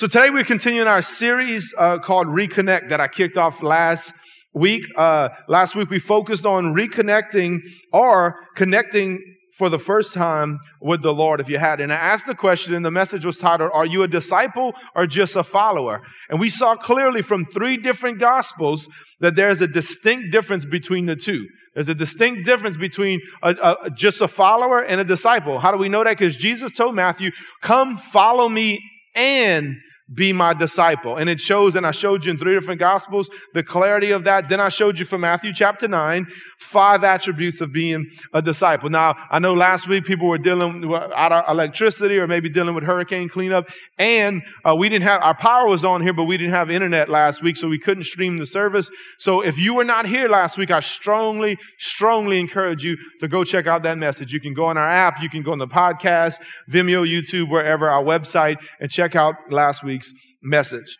So today we're continuing our series uh, called Reconnect that I kicked off last week. Uh, last week we focused on reconnecting or connecting for the first time with the Lord if you had. And I asked the question and the message was titled, Are you a disciple or just a follower? And we saw clearly from three different gospels that there's a distinct difference between the two. There's a distinct difference between a, a, just a follower and a disciple. How do we know that? Because Jesus told Matthew, Come follow me and be my disciple. And it shows, and I showed you in three different gospels, the clarity of that. Then I showed you from Matthew chapter 9, five attributes of being a disciple. Now, I know last week people were dealing with out of electricity or maybe dealing with hurricane cleanup. And uh, we didn't have, our power was on here, but we didn't have internet last week, so we couldn't stream the service. So if you were not here last week, I strongly, strongly encourage you to go check out that message. You can go on our app, you can go on the podcast, Vimeo, YouTube, wherever, our website, and check out last week week's message.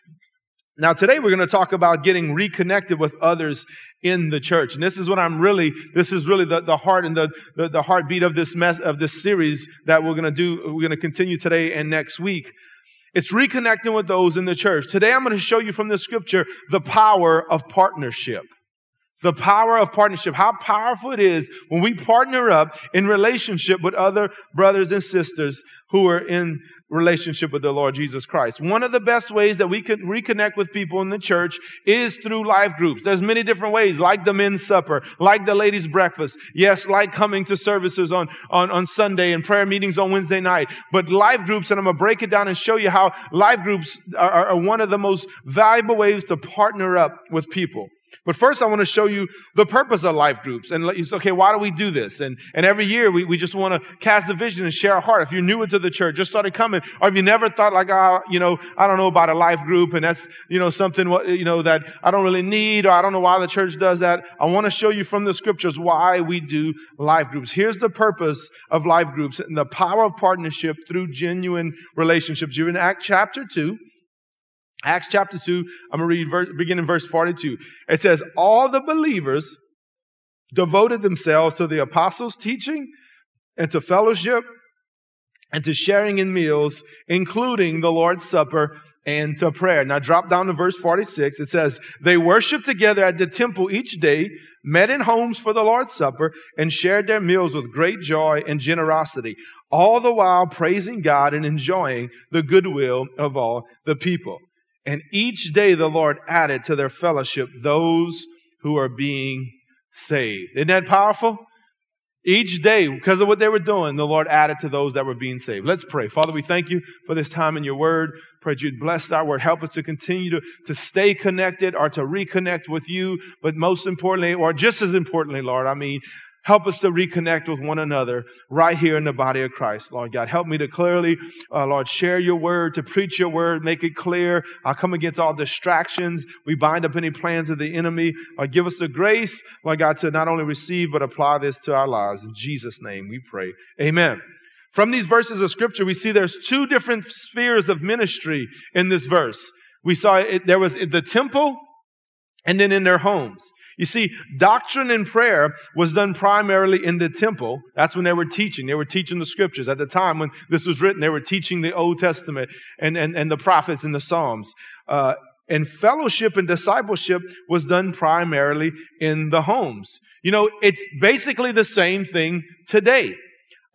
Now, today we're going to talk about getting reconnected with others in the church. And this is what I'm really, this is really the, the heart and the, the, the heartbeat of this mess, of this series that we're going to do. We're going to continue today and next week. It's reconnecting with those in the church. Today I'm going to show you from the scripture the power of partnership. The power of partnership. How powerful it is when we partner up in relationship with other brothers and sisters who are in relationship with the Lord Jesus Christ. One of the best ways that we can reconnect with people in the church is through life groups. There's many different ways, like the men's supper, like the ladies' breakfast. Yes, like coming to services on, on, on Sunday and prayer meetings on Wednesday night. But life groups, and I'm going to break it down and show you how life groups are, are one of the most valuable ways to partner up with people. But first, I want to show you the purpose of life groups and let you say, okay, why do we do this? And, and every year we, we just want to cast a vision and share our heart. If you're new into the church, just started coming, or if you never thought like, ah, oh, you know, I don't know about a life group and that's, you know, something, you know, that I don't really need or I don't know why the church does that. I want to show you from the scriptures why we do life groups. Here's the purpose of life groups and the power of partnership through genuine relationships. You're in Act chapter 2. Acts chapter 2, I'm going to read verse, beginning verse 42. It says, All the believers devoted themselves to the apostles' teaching and to fellowship and to sharing in meals, including the Lord's Supper and to prayer. Now drop down to verse 46. It says, They worshiped together at the temple each day, met in homes for the Lord's Supper, and shared their meals with great joy and generosity, all the while praising God and enjoying the goodwill of all the people. And each day the Lord added to their fellowship those who are being saved. Isn't that powerful? Each day, because of what they were doing, the Lord added to those that were being saved. Let's pray. Father, we thank you for this time in your word. Pray you'd bless our word. Help us to continue to, to stay connected or to reconnect with you. But most importantly, or just as importantly, Lord, I mean, Help us to reconnect with one another right here in the body of Christ, Lord God. Help me to clearly, uh, Lord, share your word, to preach your word, make it clear. I come against all distractions. We bind up any plans of the enemy. Lord, give us the grace, Lord God, to not only receive, but apply this to our lives. In Jesus' name we pray. Amen. From these verses of scripture, we see there's two different spheres of ministry in this verse. We saw it, there was the temple and then in their homes. You see, doctrine and prayer was done primarily in the temple. That's when they were teaching. They were teaching the scriptures. At the time when this was written, they were teaching the Old Testament and, and, and the prophets and the Psalms. Uh, and fellowship and discipleship was done primarily in the homes. You know, it's basically the same thing today.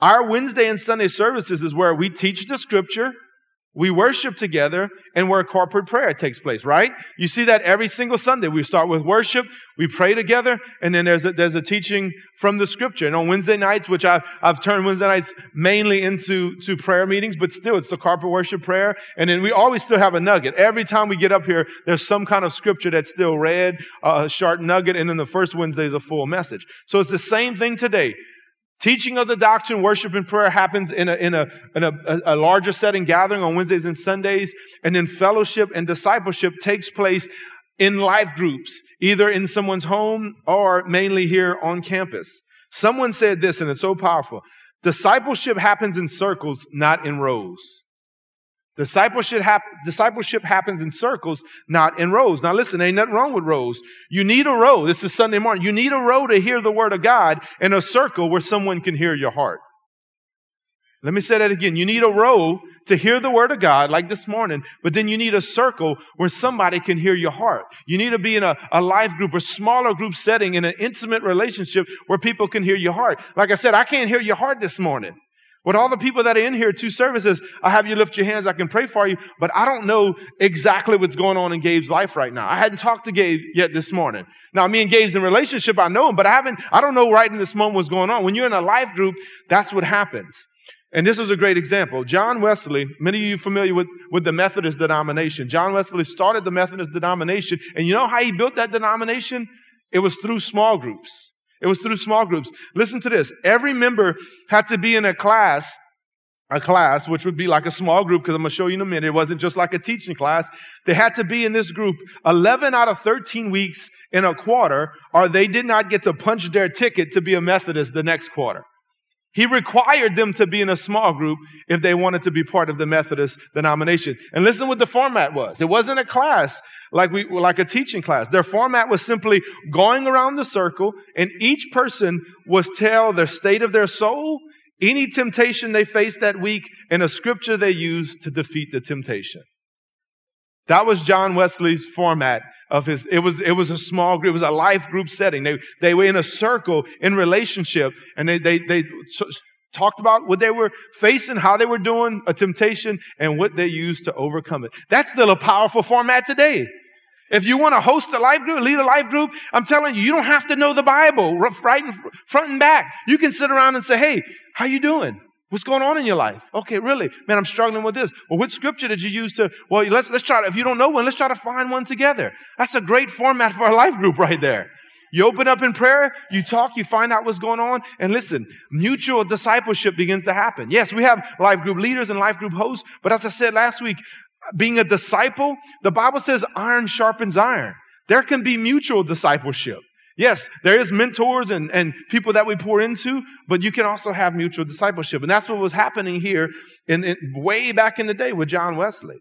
Our Wednesday and Sunday services is where we teach the scripture, we worship together and where corporate prayer takes place, right? You see that every single Sunday. We start with worship, we pray together, and then there's a, there's a teaching from the scripture. And on Wednesday nights, which I've, I've turned Wednesday nights mainly into to prayer meetings, but still it's the corporate worship prayer. And then we always still have a nugget. Every time we get up here, there's some kind of scripture that's still read, a short nugget, and then the first Wednesday is a full message. So it's the same thing today. Teaching of the doctrine, worship, and prayer happens in a, in a, in a, a larger setting gathering on Wednesdays and Sundays. And then fellowship and discipleship takes place in life groups, either in someone's home or mainly here on campus. Someone said this, and it's so powerful. Discipleship happens in circles, not in rows. Discipleship, hap- discipleship happens in circles, not in rows. Now listen, ain't nothing wrong with rows. You need a row. This is Sunday morning. You need a row to hear the word of God in a circle where someone can hear your heart. Let me say that again. You need a row to hear the word of God like this morning, but then you need a circle where somebody can hear your heart. You need to be in a, a life group or smaller group setting in an intimate relationship where people can hear your heart. Like I said, I can't hear your heart this morning. With all the people that are in here, two services, I have you lift your hands. I can pray for you, but I don't know exactly what's going on in Gabe's life right now. I hadn't talked to Gabe yet this morning. Now, me and Gabe's in relationship. I know him, but I haven't, I don't know right in this moment what's going on. When you're in a life group, that's what happens. And this is a great example. John Wesley, many of you familiar with, with the Methodist denomination. John Wesley started the Methodist denomination. And you know how he built that denomination? It was through small groups. It was through small groups. Listen to this. Every member had to be in a class, a class, which would be like a small group, because I'm going to show you in a minute. It wasn't just like a teaching class. They had to be in this group 11 out of 13 weeks in a quarter, or they did not get to punch their ticket to be a Methodist the next quarter. He required them to be in a small group if they wanted to be part of the Methodist denomination. And listen what the format was. It wasn't a class like we, like a teaching class. Their format was simply going around the circle and each person was tell their state of their soul, any temptation they faced that week, and a scripture they used to defeat the temptation. That was John Wesley's format of his it was it was a small group it was a life group setting they they were in a circle in relationship and they they they talked about what they were facing how they were doing a temptation and what they used to overcome it that's still a powerful format today if you want to host a life group, lead a life group, I'm telling you, you don't have to know the Bible right front and back. You can sit around and say, "Hey, how you doing? What's going on in your life? Okay, really? Man, I'm struggling with this. Well, what scripture did you use to, well, let's, let's try to, if you don't know one, let's try to find one together. That's a great format for a life group right there. You open up in prayer, you talk, you find out what's going on, and listen, mutual discipleship begins to happen. Yes, we have life group leaders and life group hosts, but as I said last week, being a disciple, the Bible says iron sharpens iron. There can be mutual discipleship. Yes, there is mentors and, and people that we pour into, but you can also have mutual discipleship. And that's what was happening here in, in way back in the day with John Wesley.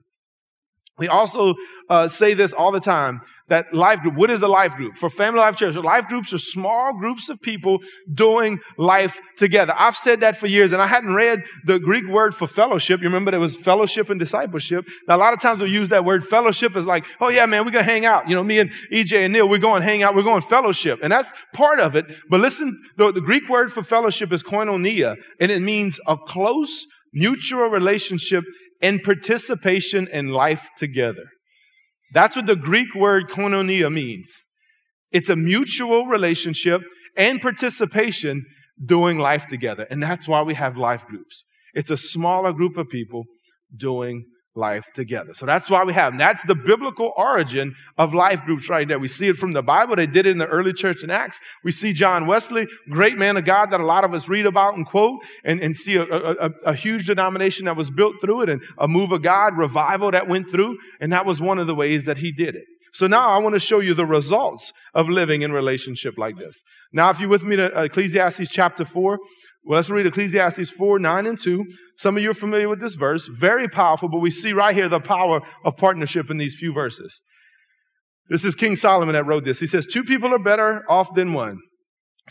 We also uh, say this all the time that life group. What is a life group? For Family Life Church, life groups are small groups of people doing life together. I've said that for years and I hadn't read the Greek word for fellowship. You remember there was fellowship and discipleship. Now, a lot of times we use that word fellowship as like, oh yeah, man, we're going to hang out. You know, me and EJ and Neil, we're going to hang out. We're going fellowship. And that's part of it. But listen, the, the Greek word for fellowship is koinonia and it means a close mutual relationship and participation in life together. That's what the Greek word koinonia means. It's a mutual relationship and participation doing life together. And that's why we have life groups. It's a smaller group of people doing life together. So that's why we have. And that's the biblical origin of life groups right there. We see it from the Bible. They did it in the early church in Acts. We see John Wesley, great man of God that a lot of us read about and quote and, and see a, a, a huge denomination that was built through it and a move of God, revival that went through. And that was one of the ways that he did it. So now I want to show you the results of living in relationship like this. Now, if you're with me to Ecclesiastes chapter 4, well, let's read Ecclesiastes 4, 9 and 2. Some of you are familiar with this verse. Very powerful, but we see right here the power of partnership in these few verses. This is King Solomon that wrote this. He says, two people are better off than one,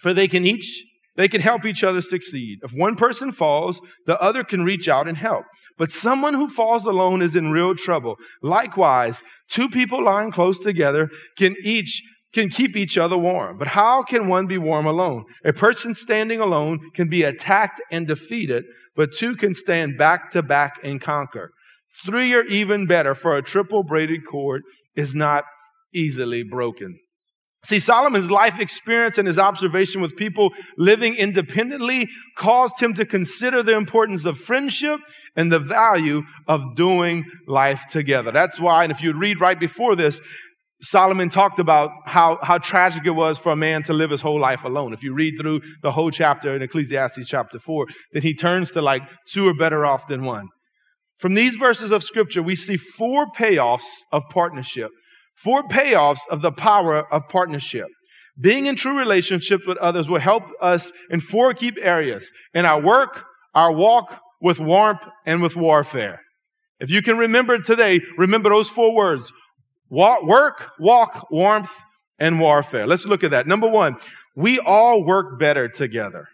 for they can each, they can help each other succeed. If one person falls, the other can reach out and help. But someone who falls alone is in real trouble. Likewise, two people lying close together can each can keep each other warm. But how can one be warm alone? A person standing alone can be attacked and defeated, but two can stand back to back and conquer. Three are even better, for a triple braided cord is not easily broken. See, Solomon's life experience and his observation with people living independently caused him to consider the importance of friendship and the value of doing life together. That's why, and if you read right before this, Solomon talked about how, how tragic it was for a man to live his whole life alone. If you read through the whole chapter in Ecclesiastes chapter 4, then he turns to like two are better off than one. From these verses of scripture, we see four payoffs of partnership, four payoffs of the power of partnership. Being in true relationships with others will help us in four key areas in our work, our walk, with warmth, and with warfare. If you can remember today, remember those four words Walk, work, walk, warmth, and warfare. Let's look at that. Number one, we all work better together.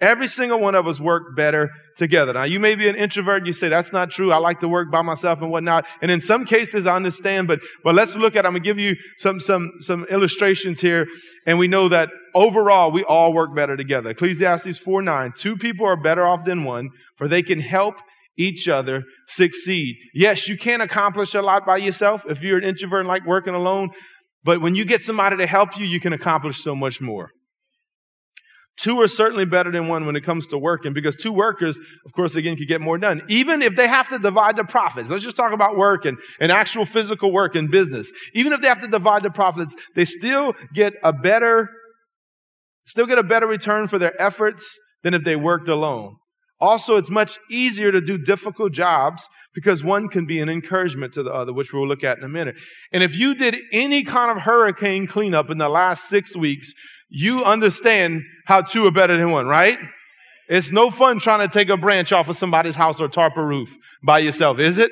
Every single one of us work better together. Now, you may be an introvert and you say, that's not true. I like to work by myself and whatnot. And in some cases, I understand, but, but let's look at, I'm going to give you some, some, some illustrations here. And we know that overall, we all work better together. Ecclesiastes 4 9, two people are better off than one, for they can help each other succeed. Yes, you can't accomplish a lot by yourself if you're an introvert and like working alone, but when you get somebody to help you, you can accomplish so much more. Two are certainly better than one when it comes to working because two workers, of course, again, could get more done. Even if they have to divide the profits. Let's just talk about work and, and actual physical work in business. Even if they have to divide the profits, they still get a better, still get a better return for their efforts than if they worked alone. Also, it's much easier to do difficult jobs because one can be an encouragement to the other, which we'll look at in a minute. And if you did any kind of hurricane cleanup in the last six weeks, you understand how two are better than one, right? It's no fun trying to take a branch off of somebody's house or tarp a roof by yourself, is it?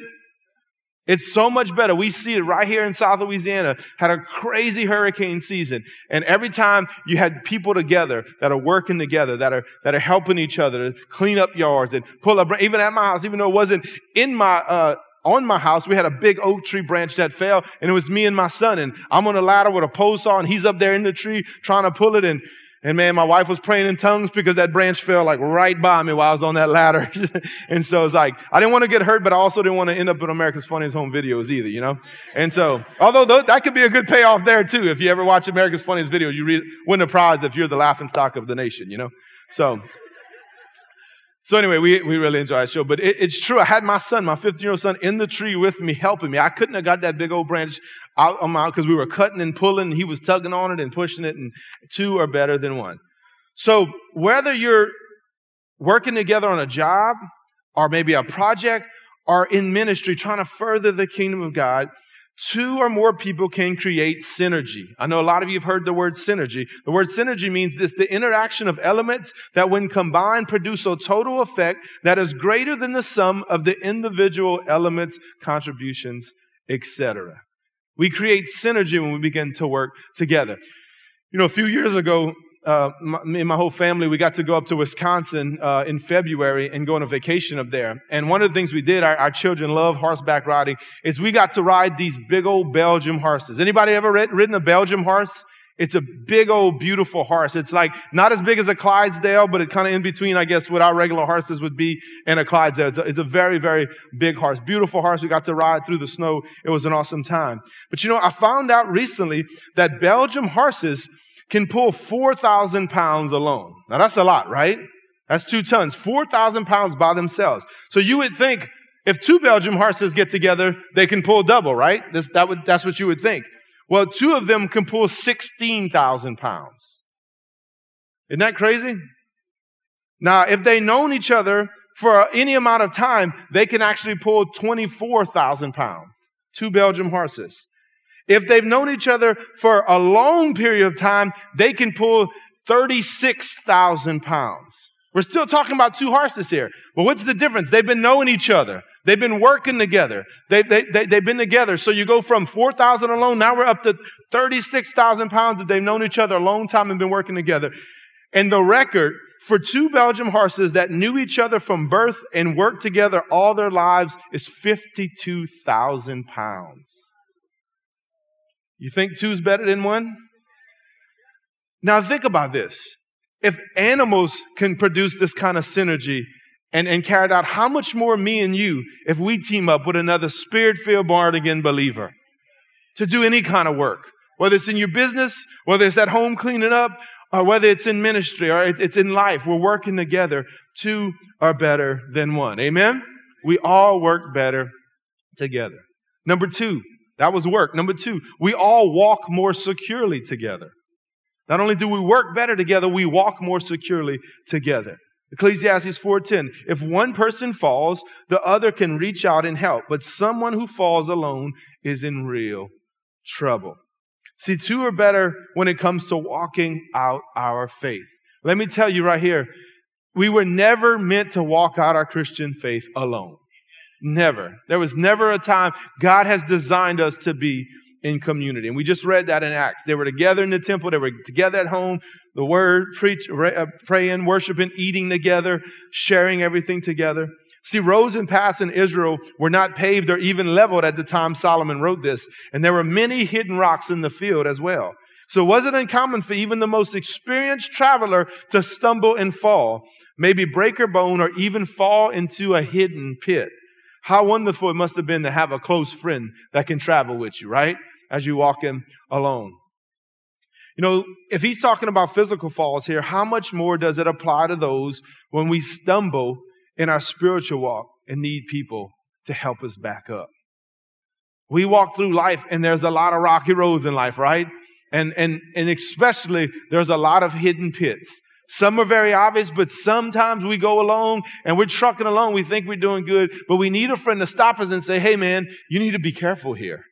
It's so much better. We see it right here in South Louisiana. Had a crazy hurricane season. And every time you had people together that are working together, that are, that are helping each other to clean up yards and pull up, even at my house, even though it wasn't in my, uh, on my house, we had a big oak tree branch that fell, and it was me and my son. And I'm on a ladder with a pole saw, and he's up there in the tree trying to pull it. And, and man, my wife was praying in tongues because that branch fell like right by me while I was on that ladder. and so it's like, I didn't want to get hurt, but I also didn't want to end up in America's Funniest Home Videos either, you know? And so, although th- that could be a good payoff there too. If you ever watch America's Funniest Videos, you re- win a prize if you're the laughing stock of the nation, you know? So, so anyway, we, we really enjoy our show, but it, it's true. I had my son, my 15 year old son in the tree with me, helping me. I couldn't have got that big old branch out on my, because we were cutting and pulling. And he was tugging on it and pushing it and two are better than one. So whether you're working together on a job or maybe a project or in ministry trying to further the kingdom of God, two or more people can create synergy. I know a lot of you have heard the word synergy. The word synergy means this, the interaction of elements that when combined produce a total effect that is greater than the sum of the individual elements, contributions, etc. We create synergy when we begin to work together. You know, a few years ago, uh, my, me and my whole family, we got to go up to Wisconsin uh, in February and go on a vacation up there. And one of the things we did, our, our, children love horseback riding, is we got to ride these big old Belgium horses. Anybody ever rid, ridden a Belgium horse? It's a big old beautiful horse. It's like not as big as a Clydesdale, but it kind of in between, I guess, what our regular horses would be and a Clydesdale. It's a, it's a very, very big horse. Beautiful horse. We got to ride through the snow. It was an awesome time. But you know, I found out recently that Belgium horses can pull 4,000 pounds alone. Now that's a lot, right? That's two tons, 4,000 pounds by themselves. So you would think if two Belgium horses get together, they can pull double, right? This, that would, that's what you would think. Well, two of them can pull 16,000 pounds. Isn't that crazy? Now, if they've known each other for any amount of time, they can actually pull 24,000 pounds. Two Belgium horses. If they've known each other for a long period of time, they can pull 36,000 pounds. We're still talking about two horses here. But what's the difference? They've been knowing each other. They've been working together. They, they, they, they've been together. So you go from 4,000 alone, now we're up to 36,000 pounds that they've known each other a long time and been working together. And the record for two Belgium horses that knew each other from birth and worked together all their lives is 52,000 pounds. You think two is better than one? Now think about this. If animals can produce this kind of synergy and, and carry it out, how much more me and you if we team up with another spirit-filled born again believer to do any kind of work, whether it's in your business, whether it's at home cleaning up, or whether it's in ministry or it's in life, we're working together. Two are better than one. Amen? We all work better together. Number two, that was work. Number two, we all walk more securely together. Not only do we work better together, we walk more securely together. Ecclesiastes 4:10 If one person falls, the other can reach out and help, but someone who falls alone is in real trouble. See, two are better when it comes to walking out our faith. Let me tell you right here, we were never meant to walk out our Christian faith alone. Never. There was never a time God has designed us to be in community. And we just read that in Acts. They were together in the temple. They were together at home, the word, preach, uh, praying, worshiping, eating together, sharing everything together. See, roads and paths in Israel were not paved or even leveled at the time Solomon wrote this. And there were many hidden rocks in the field as well. So it wasn't uncommon for even the most experienced traveler to stumble and fall, maybe break a bone or even fall into a hidden pit. How wonderful it must have been to have a close friend that can travel with you, right? As you walk in alone. You know, if he's talking about physical falls here, how much more does it apply to those when we stumble in our spiritual walk and need people to help us back up? We walk through life and there's a lot of rocky roads in life, right? And, and, and especially there's a lot of hidden pits. Some are very obvious, but sometimes we go along and we're trucking along. We think we're doing good, but we need a friend to stop us and say, Hey man, you need to be careful here.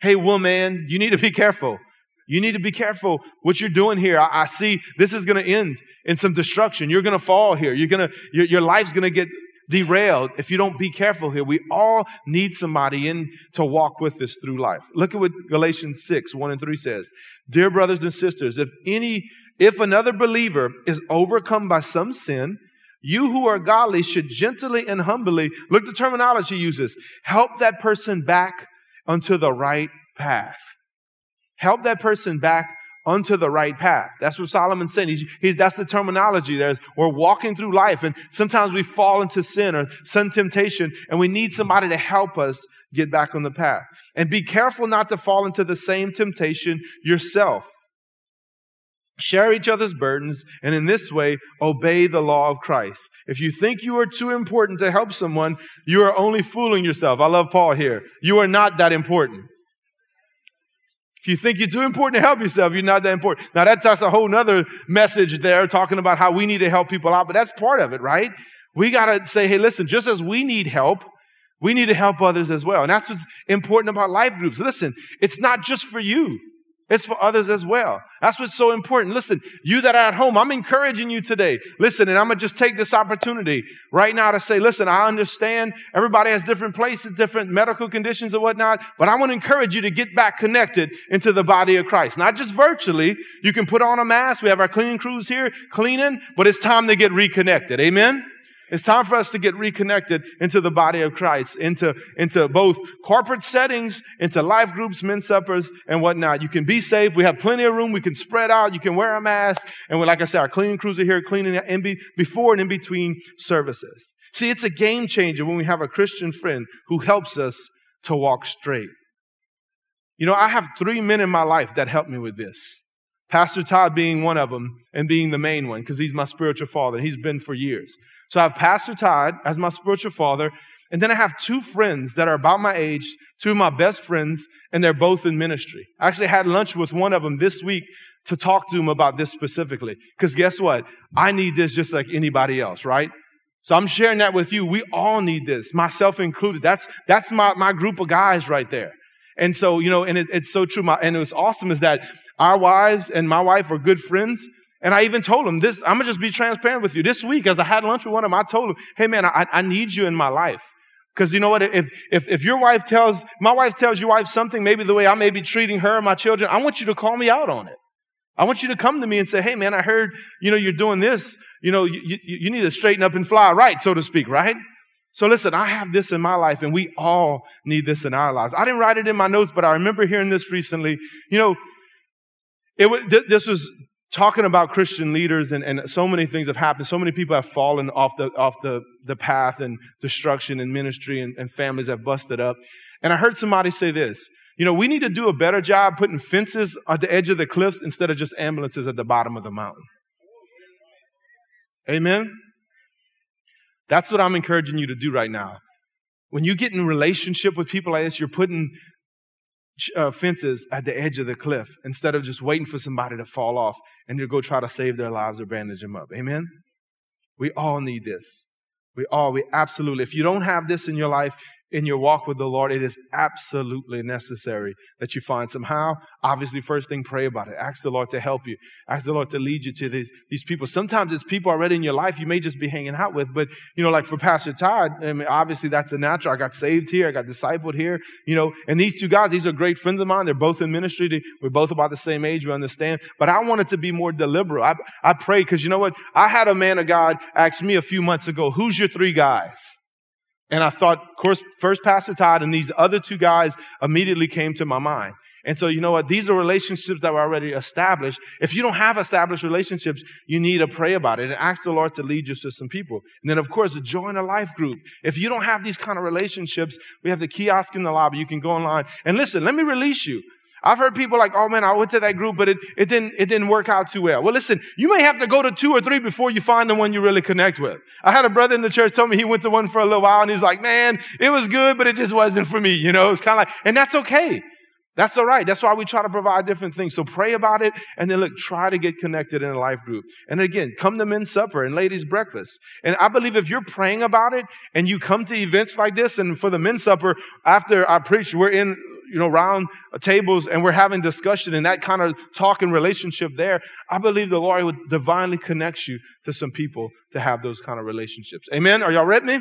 Hey woman, you need to be careful. You need to be careful what you're doing here. I, I see this is going to end in some destruction. You're going to fall here. You're going to, your, your life's going to get derailed if you don't be careful here. We all need somebody in to walk with us through life. Look at what Galatians 6, 1 and 3 says. Dear brothers and sisters, if any, if another believer is overcome by some sin, you who are godly should gently and humbly, look the terminology uses, help that person back onto the right path. Help that person back onto the right path. That's what Solomon said. He's, he's, that's the terminology there. Is we're walking through life and sometimes we fall into sin or some temptation and we need somebody to help us get back on the path. And be careful not to fall into the same temptation yourself. Share each other's burdens and in this way obey the law of Christ. If you think you are too important to help someone, you are only fooling yourself. I love Paul here. You are not that important. If you think you're too important to help yourself, you're not that important. Now that, that's a whole nother message there talking about how we need to help people out, but that's part of it, right? We gotta say, hey, listen, just as we need help, we need to help others as well. And that's what's important about life groups. Listen, it's not just for you. It's for others as well. That's what's so important. Listen, you that are at home, I'm encouraging you today. Listen, and I'm going to just take this opportunity right now to say, listen, I understand everybody has different places, different medical conditions and whatnot, but I want to encourage you to get back connected into the body of Christ. Not just virtually. You can put on a mask. We have our cleaning crews here cleaning, but it's time to get reconnected. Amen. It's time for us to get reconnected into the body of Christ, into, into both corporate settings, into life groups, men's suppers, and whatnot. You can be safe. We have plenty of room. We can spread out. You can wear a mask. And we, like I said, our cleaning crews are here cleaning in be, before and in between services. See, it's a game changer when we have a Christian friend who helps us to walk straight. You know, I have three men in my life that help me with this. Pastor Todd being one of them and being the main one because he's my spiritual father. He's been for years. So I have Pastor Todd as my spiritual father. And then I have two friends that are about my age, two of my best friends, and they're both in ministry. I actually had lunch with one of them this week to talk to him about this specifically. Because guess what? I need this just like anybody else, right? So I'm sharing that with you. We all need this, myself included. That's, that's my, my group of guys right there. And so, you know, and it, it's so true. My, and it was awesome is that our wives and my wife are good friends. And I even told him this, I'm gonna just be transparent with you. This week, as I had lunch with one of them, I told him, hey man, I, I need you in my life. Because you know what? If, if, if your wife tells, my wife tells your wife something, maybe the way I may be treating her and my children, I want you to call me out on it. I want you to come to me and say, hey man, I heard, you know, you're doing this. You know, you, you, you need to straighten up and fly right, so to speak, right? So listen, I have this in my life and we all need this in our lives. I didn't write it in my notes, but I remember hearing this recently. You know, it was, this was talking about Christian leaders and, and so many things have happened. So many people have fallen off the, off the, the path and destruction and ministry and, and families have busted up. And I heard somebody say this, you know, we need to do a better job putting fences at the edge of the cliffs instead of just ambulances at the bottom of the mountain. Amen. That's what I'm encouraging you to do right now. When you get in relationship with people like this, you're putting uh, fences at the edge of the cliff instead of just waiting for somebody to fall off and to go try to save their lives or bandage them up. Amen? We all need this. We all, we absolutely, if you don't have this in your life, in your walk with the Lord, it is absolutely necessary that you find somehow. Obviously, first thing, pray about it. Ask the Lord to help you. Ask the Lord to lead you to these, these people. Sometimes it's people already in your life you may just be hanging out with. But, you know, like for Pastor Todd, I mean, obviously that's a natural. I got saved here. I got discipled here, you know, and these two guys, these are great friends of mine. They're both in ministry. We're both about the same age. We understand. But I wanted to be more deliberate. I, I pray because you know what? I had a man of God ask me a few months ago, who's your three guys? And I thought, of course, first Pastor Todd and these other two guys immediately came to my mind. And so, you know what? These are relationships that were already established. If you don't have established relationships, you need to pray about it and ask the Lord to lead you to some people. And then, of course, join a life group. If you don't have these kind of relationships, we have the kiosk in the lobby. You can go online and listen, let me release you. I've heard people like, oh man, I went to that group, but it, it didn't, it didn't work out too well. Well, listen, you may have to go to two or three before you find the one you really connect with. I had a brother in the church tell me he went to one for a little while and he's like, man, it was good, but it just wasn't for me. You know, it's kind of like, and that's okay. That's all right. That's why we try to provide different things. So pray about it and then look, try to get connected in a life group. And again, come to men's supper and ladies breakfast. And I believe if you're praying about it and you come to events like this and for the men's supper, after I preach, we're in you know, round tables and we're having discussion and that kind of talk and relationship there, I believe the Lord would divinely connect you to some people to have those kind of relationships. Amen? Are y'all with me?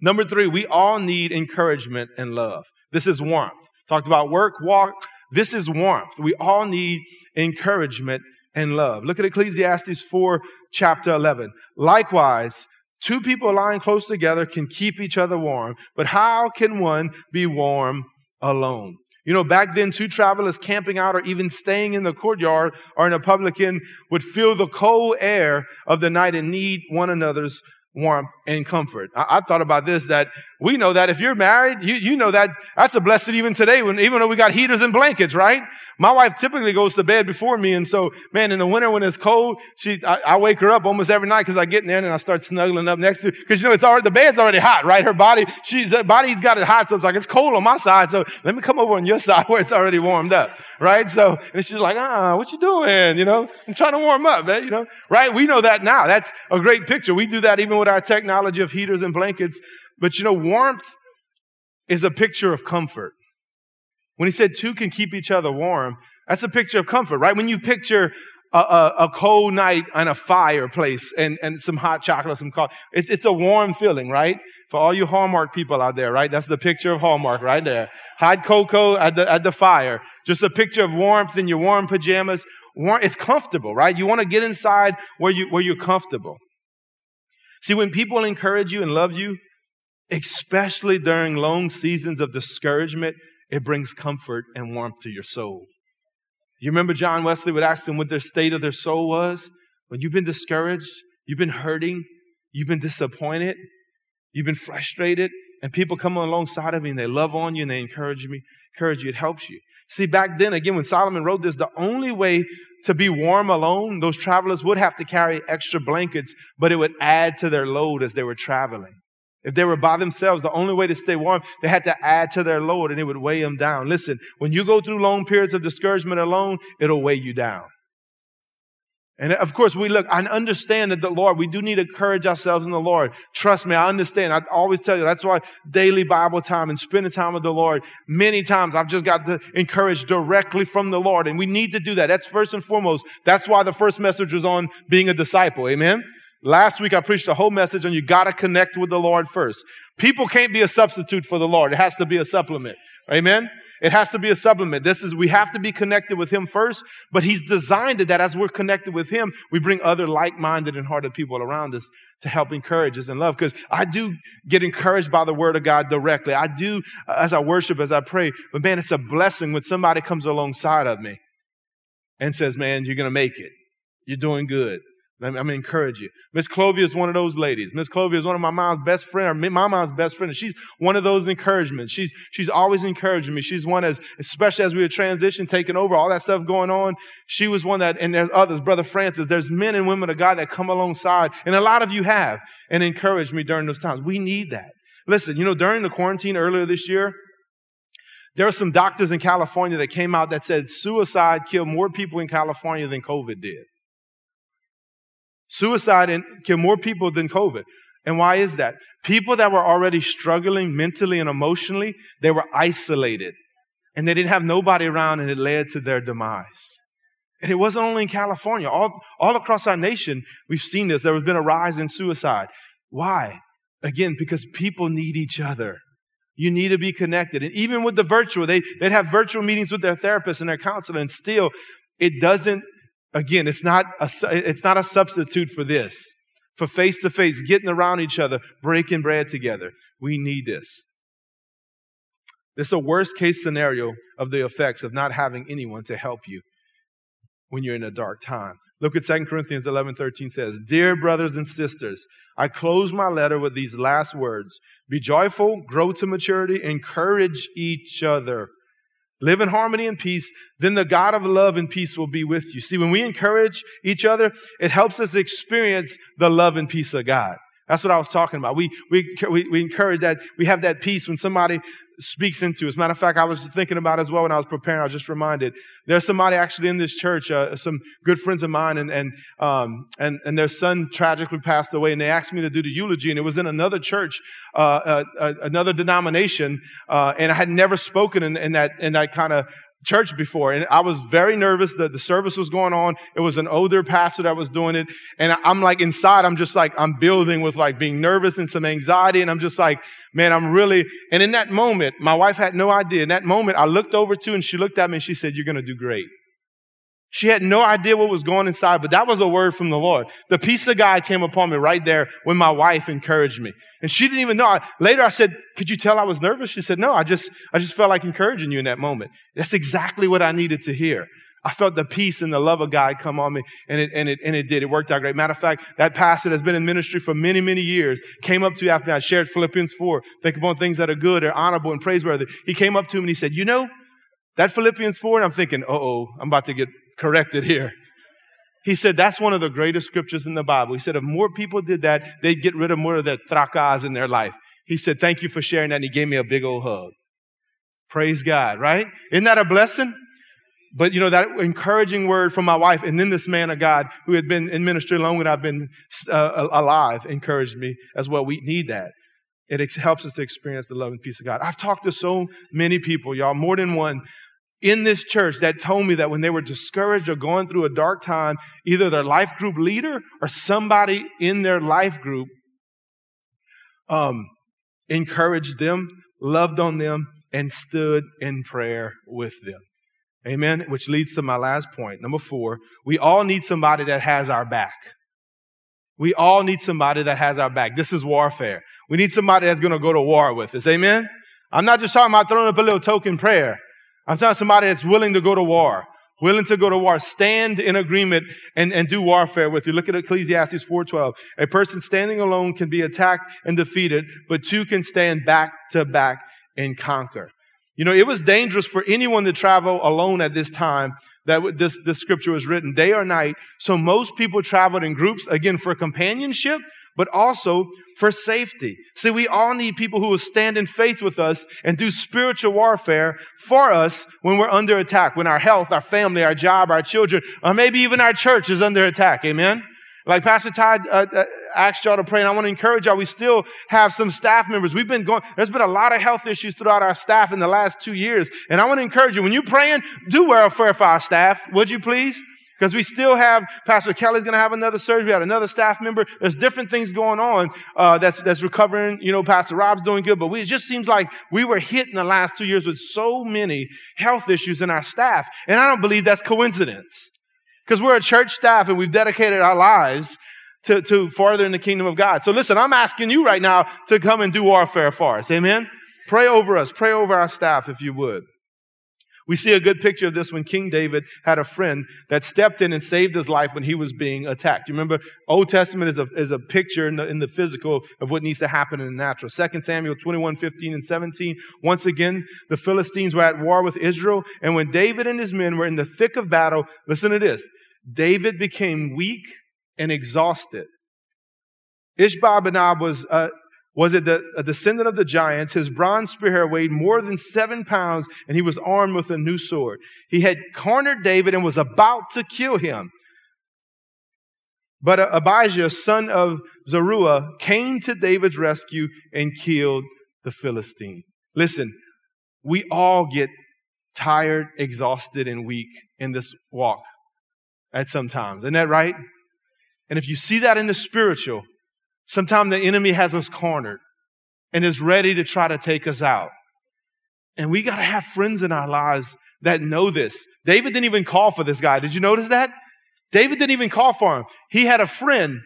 Number three, we all need encouragement and love. This is warmth. Talked about work, walk. This is warmth. We all need encouragement and love. Look at Ecclesiastes 4, chapter 11. Likewise, two people lying close together can keep each other warm, but how can one be warm alone. You know, back then, two travelers camping out or even staying in the courtyard or in a public inn would feel the cold air of the night and need one another's warmth and comfort. I, I, thought about this that we know that if you're married, you, you know that that's a blessing even today when, even though we got heaters and blankets, right? My wife typically goes to bed before me. And so, man, in the winter when it's cold, she, I, I wake her up almost every night because I get in there and I start snuggling up next to her. Cause you know, it's already, the bed's already hot, right? Her body, she's, her body's got it hot. So it's like, it's cold on my side. So let me come over on your side where it's already warmed up, right? So, and she's like, ah, what you doing? You know, I'm trying to warm up, man, you know, right? We know that now. That's a great picture. We do that even with our technology of heaters and blankets. But you know, warmth is a picture of comfort. When he said two can keep each other warm, that's a picture of comfort, right? When you picture a, a, a cold night and a fireplace and, and some hot chocolate, some coffee, it's, it's a warm feeling, right? For all you Hallmark people out there, right? That's the picture of Hallmark right there. Hot cocoa at the, at the fire. Just a picture of warmth in your warm pajamas. Warm, it's comfortable, right? You want to get inside where you, where you're comfortable. See, when people encourage you and love you, especially during long seasons of discouragement, it brings comfort and warmth to your soul. You remember John Wesley would ask them what their state of their soul was? When you've been discouraged, you've been hurting, you've been disappointed, you've been frustrated, and people come alongside of you and they love on you and they encourage me, encourage you, it helps you. See, back then, again, when Solomon wrote this, the only way to be warm alone, those travelers would have to carry extra blankets, but it would add to their load as they were traveling. If they were by themselves, the only way to stay warm, they had to add to their load and it would weigh them down. Listen, when you go through long periods of discouragement alone, it'll weigh you down. And of course, we look, I understand that the Lord, we do need to encourage ourselves in the Lord. Trust me, I understand. I always tell you, that's why daily Bible time and spending time with the Lord, many times I've just got to encourage directly from the Lord. And we need to do that. That's first and foremost. That's why the first message was on being a disciple. Amen. Last week I preached a whole message on you gotta connect with the Lord first. People can't be a substitute for the Lord. It has to be a supplement. Amen? It has to be a supplement. This is, we have to be connected with Him first, but He's designed it that as we're connected with Him, we bring other like-minded and hearted people around us to help encourage us and love. Because I do get encouraged by the Word of God directly. I do uh, as I worship, as I pray. But man, it's a blessing when somebody comes alongside of me and says, man, you're going to make it. You're doing good. I'm going to encourage you. Miss Clovia is one of those ladies. Miss Clovia is one of my mom's best friend, or my mom's best friend. She's one of those encouragements. She's, she's always encouraging me. She's one as, especially as we were transition, taking over, all that stuff going on. She was one that, and there's others, Brother Francis, there's men and women of God that come alongside, and a lot of you have, and encouraged me during those times. We need that. Listen, you know, during the quarantine earlier this year, there are some doctors in California that came out that said suicide killed more people in California than COVID did. Suicide killed more people than COVID. And why is that? People that were already struggling mentally and emotionally, they were isolated and they didn't have nobody around and it led to their demise. And it wasn't only in California, all, all across our nation, we've seen this. There has been a rise in suicide. Why? Again, because people need each other. You need to be connected. And even with the virtual, they, they'd have virtual meetings with their therapist and their counselor, and still, it doesn't, again, it's not a, it's not a substitute for this, for face to face, getting around each other, breaking bread together. We need this. This is a worst case scenario of the effects of not having anyone to help you when you're in a dark time. Look at 2 Corinthians 11 13 says, Dear brothers and sisters, I close my letter with these last words Be joyful, grow to maturity, encourage each other. Live in harmony and peace, then the God of love and peace will be with you. See, when we encourage each other, it helps us experience the love and peace of God. That's what I was talking about. We, we, we, we encourage that, we have that peace when somebody speaks into. As a matter of fact, I was thinking about as well when I was preparing. I was just reminded there's somebody actually in this church, uh, some good friends of mine, and and um, and and their son tragically passed away, and they asked me to do the eulogy, and it was in another church, uh, uh, uh another denomination, uh, and I had never spoken in, in that in that kind of church before and I was very nervous that the service was going on. It was an older pastor that was doing it. And I'm like inside, I'm just like, I'm building with like being nervous and some anxiety. And I'm just like, man, I'm really, and in that moment, my wife had no idea. In that moment, I looked over to and she looked at me and she said, you're going to do great. She had no idea what was going inside, but that was a word from the Lord. The peace of God came upon me right there when my wife encouraged me. And she didn't even know. I, later I said, could you tell I was nervous? She said, no, I just, I just felt like encouraging you in that moment. That's exactly what I needed to hear. I felt the peace and the love of God come on me, and it, and it, and it did. It worked out great. Matter of fact, that pastor that's been in ministry for many, many years came up to me after I shared Philippians 4, think upon things that are good or honorable and praiseworthy. He came up to me and he said, you know, that Philippians 4, and I'm thinking, oh, I'm about to get corrected here. He said that's one of the greatest scriptures in the Bible. He said if more people did that, they'd get rid of more of their tracas in their life. He said, thank you for sharing that. And he gave me a big old hug. Praise God, right? Isn't that a blessing? But you know, that encouraging word from my wife and then this man of God who had been in ministry longer than I've been uh, alive encouraged me as well. We need that. It helps us to experience the love and peace of God. I've talked to so many people, y'all, more than one, in this church that told me that when they were discouraged or going through a dark time, either their life group leader or somebody in their life group um, encouraged them, loved on them, and stood in prayer with them. Amen. Which leads to my last point. Number four, we all need somebody that has our back. We all need somebody that has our back. This is warfare. We need somebody that's going to go to war with us. Amen. I'm not just talking about throwing up a little token prayer. I'm talking somebody that's willing to go to war, willing to go to war, stand in agreement and, and do warfare with you. Look at Ecclesiastes 4.12. A person standing alone can be attacked and defeated, but two can stand back to back and conquer. You know, it was dangerous for anyone to travel alone at this time that this, this scripture was written day or night. So most people traveled in groups, again, for companionship, but also for safety. See, we all need people who will stand in faith with us and do spiritual warfare for us when we're under attack, when our health, our family, our job, our children, or maybe even our church is under attack. Amen. Like Pastor Todd uh, uh, asked y'all to pray, and I want to encourage y'all. We still have some staff members. We've been going, there's been a lot of health issues throughout our staff in the last two years. And I want to encourage you, when you're praying, do wear welfare for our staff, would you please? Because we still have, Pastor Kelly's going to have another surgery. We had another staff member. There's different things going on, uh, that's, that's recovering. You know, Pastor Rob's doing good, but we, it just seems like we were hit in the last two years with so many health issues in our staff. And I don't believe that's coincidence. Because we're a church staff and we've dedicated our lives to, to farther in the kingdom of God. So listen, I'm asking you right now to come and do warfare for us. Amen. Pray over us. Pray over our staff if you would. We see a good picture of this when King David had a friend that stepped in and saved his life when he was being attacked. You remember, Old Testament is a, is a picture in the, in the physical of what needs to happen in the natural. 2 Samuel 21, 15 and 17. Once again, the Philistines were at war with Israel. And when David and his men were in the thick of battle, listen to this. David became weak and exhausted. Ishbi-benob was uh, was it the, a descendant of the giants. His bronze spear weighed more than seven pounds, and he was armed with a new sword. He had cornered David and was about to kill him. But Abishai, son of Zeruiah, came to David's rescue and killed the Philistine. Listen, we all get tired, exhausted, and weak in this walk at some times. Isn't that right? And if you see that in the spiritual, sometimes the enemy has us cornered and is ready to try to take us out. And we got to have friends in our lives that know this. David didn't even call for this guy. Did you notice that? David didn't even call for him. He had a friend,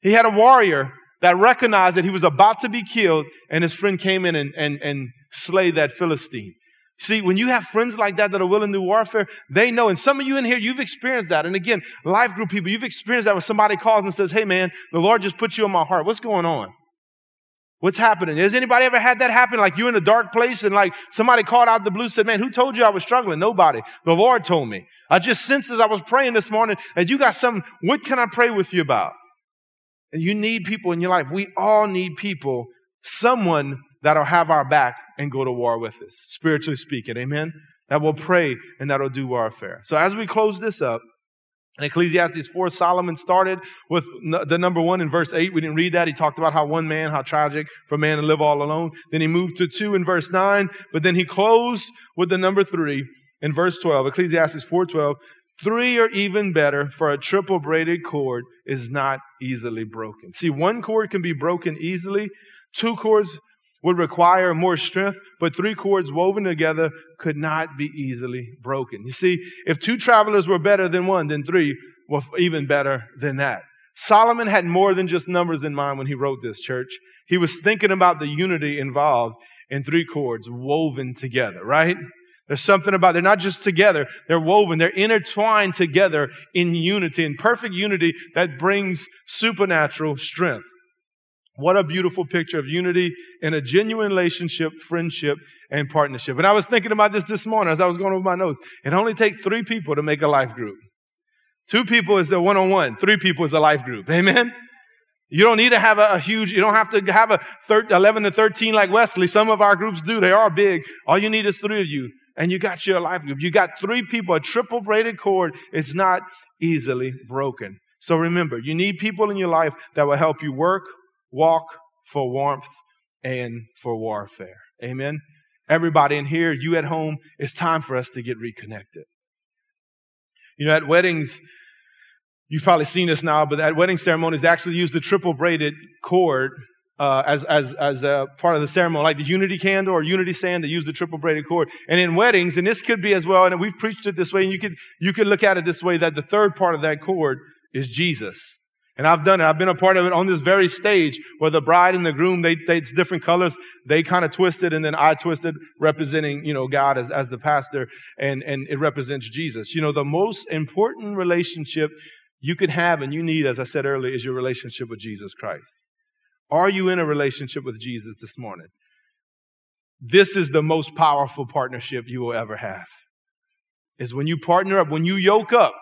he had a warrior that recognized that he was about to be killed, and his friend came in and, and, and slayed that Philistine. See, when you have friends like that that are willing to warfare, they know. And some of you in here, you've experienced that. And again, life group people, you've experienced that when somebody calls and says, Hey man, the Lord just put you in my heart. What's going on? What's happening? Has anybody ever had that happen? Like you in a dark place and like somebody called out the blue said, man, who told you I was struggling? Nobody. The Lord told me. I just sensed as I was praying this morning that you got something. What can I pray with you about? And you need people in your life. We all need people, someone that'll have our back and go to war with us, spiritually speaking. Amen. That will pray and that'll do warfare. So as we close this up, in Ecclesiastes 4, Solomon started with the number one in verse 8. We didn't read that. He talked about how one man, how tragic for a man to live all alone. Then he moved to two in verse 9, but then he closed with the number three in verse 12. Ecclesiastes 4 12. Three are even better, for a triple braided cord is not easily broken. See, one cord can be broken easily. Two cords would require more strength, but three cords woven together could not be easily broken. You see, if two travelers were better than one, then three were even better than that. Solomon had more than just numbers in mind when he wrote this church. He was thinking about the unity involved in three cords woven together, right? There's something about, they're not just together, they're woven, they're intertwined together in unity, in perfect unity that brings supernatural strength. What a beautiful picture of unity in a genuine relationship, friendship, and partnership. And I was thinking about this this morning as I was going over my notes. It only takes three people to make a life group. Two people is a one on one, three people is a life group. Amen? You don't need to have a, a huge, you don't have to have a thir- 11 to 13 like Wesley. Some of our groups do. They are big. All you need is three of you. And you got your life group. You got three people, a triple braided cord. It's not easily broken. So remember, you need people in your life that will help you work, walk for warmth and for warfare. Amen. Everybody in here, you at home, it's time for us to get reconnected. You know, at weddings, you've probably seen this now, but at wedding ceremonies, they actually use the triple braided cord uh, as, as, as a part of the ceremony, like the unity candle or unity sand, they use the triple braided cord. And in weddings, and this could be as well, and we've preached it this way, and you could, you could look at it this way, that the third part of that cord is Jesus. And I've done it. I've been a part of it on this very stage where the bride and the groom, they, they it's different colors. They kind of twisted and then I twisted representing, you know, God as, as the pastor and, and it represents Jesus. You know, the most important relationship you can have and you need, as I said earlier, is your relationship with Jesus Christ. Are you in a relationship with Jesus this morning? This is the most powerful partnership you will ever have. Is when you partner up, when you yoke up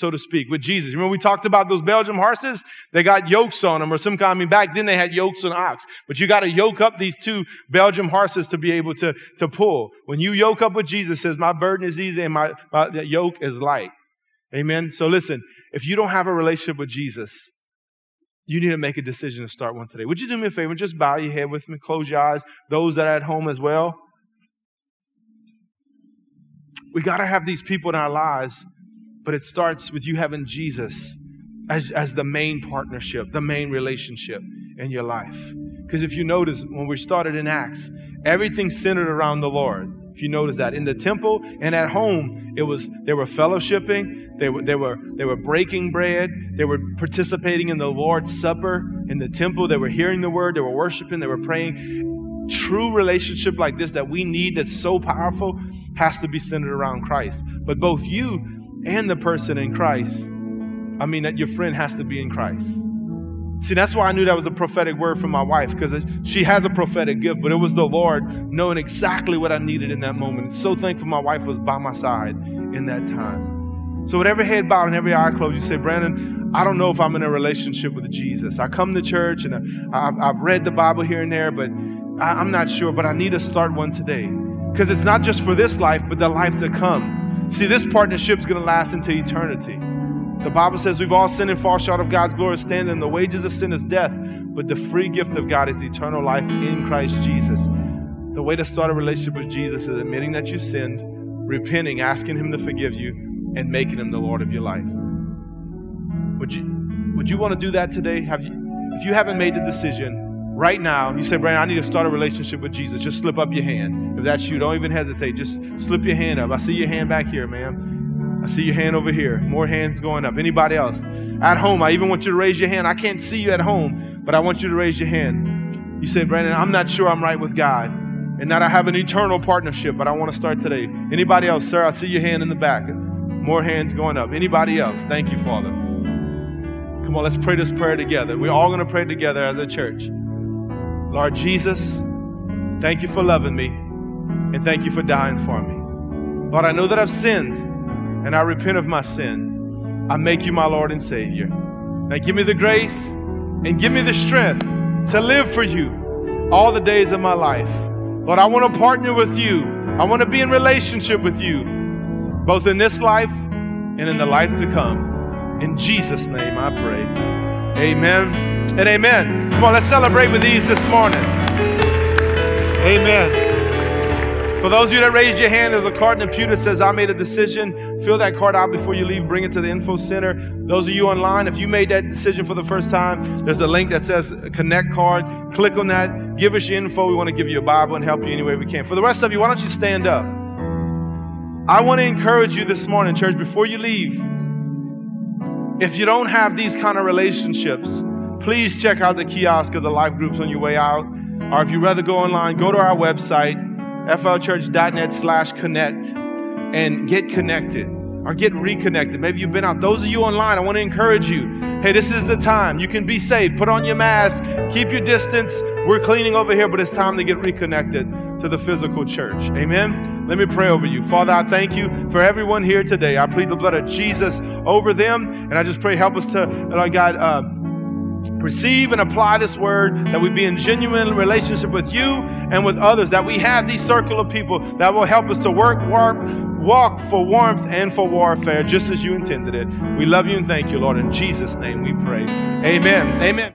so to speak, with Jesus. Remember we talked about those Belgium horses? They got yokes on them or some kind. I mean, back then they had yokes on ox, but you got to yoke up these two Belgium horses to be able to, to pull. When you yoke up with Jesus, says, my burden is easy and my, my yoke is light. Amen. So listen, if you don't have a relationship with Jesus, you need to make a decision to start one today. Would you do me a favor? Just bow your head with me, close your eyes. Those that are at home as well. We got to have these people in our lives but it starts with you having Jesus as, as the main partnership, the main relationship in your life. Because if you notice, when we started in Acts, everything centered around the Lord. If you notice that in the temple and at home, it was they were fellowshipping, they were they were they were breaking bread, they were participating in the Lord's Supper in the temple, they were hearing the word, they were worshiping, they were praying. True relationship like this that we need that's so powerful has to be centered around Christ. But both you and the person in Christ, I mean, that your friend has to be in Christ. See, that's why I knew that was a prophetic word from my wife because she has a prophetic gift, but it was the Lord knowing exactly what I needed in that moment. So thankful my wife was by my side in that time. So, with every head bowed and every eye closed, you say, Brandon, I don't know if I'm in a relationship with Jesus. I come to church and I've, I've read the Bible here and there, but I, I'm not sure. But I need to start one today because it's not just for this life, but the life to come. See, this partnership is going to last into eternity. The Bible says we've all sinned and fall short of God's glorious standard, and the wages of sin is death, but the free gift of God is eternal life in Christ Jesus. The way to start a relationship with Jesus is admitting that you sinned, repenting, asking Him to forgive you, and making Him the Lord of your life. Would you, would you want to do that today? Have you, if you haven't made the decision, right now, you say, Brian, I need to start a relationship with Jesus. Just slip up your hand. If that's you, don't even hesitate. Just slip your hand up. I see your hand back here, ma'am. I see your hand over here. More hands going up. Anybody else? At home, I even want you to raise your hand. I can't see you at home, but I want you to raise your hand. You say, Brandon, I'm not sure I'm right with God and that I have an eternal partnership, but I want to start today. Anybody else, sir? I see your hand in the back. More hands going up. Anybody else? Thank you, Father. Come on, let's pray this prayer together. We're all going to pray together as a church. Lord Jesus, thank you for loving me and thank you for dying for me. Lord, I know that I've sinned and I repent of my sin. I make you my Lord and Savior. Now give me the grace and give me the strength to live for you all the days of my life. Lord, I want to partner with you. I want to be in relationship with you, both in this life and in the life to come. In Jesus' name I pray. Amen and amen. Come on, let's celebrate with these this morning. Amen. For those of you that raised your hand, there's a card in the pew that says, I made a decision. Fill that card out before you leave. Bring it to the info center. Those of you online, if you made that decision for the first time, there's a link that says Connect card. Click on that. Give us your info. We want to give you a Bible and help you any way we can. For the rest of you, why don't you stand up? I want to encourage you this morning, church, before you leave. If you don't have these kind of relationships, please check out the kiosk of the life groups on your way out. Or if you'd rather go online, go to our website flchurch.net slash connect and get connected or get reconnected. Maybe you've been out. Those of you online, I want to encourage you. Hey, this is the time. You can be safe. Put on your mask. Keep your distance. We're cleaning over here, but it's time to get reconnected to the physical church. Amen. Let me pray over you. Father, I thank you for everyone here today. I plead the blood of Jesus over them. And I just pray, help us to, Lord God, uh, receive and apply this word, that we be in genuine relationship with you and with others, that we have these circle of people that will help us to work, work, walk for warmth and for warfare, just as you intended it. We love you and thank you, Lord. In Jesus' name we pray. Amen. Amen.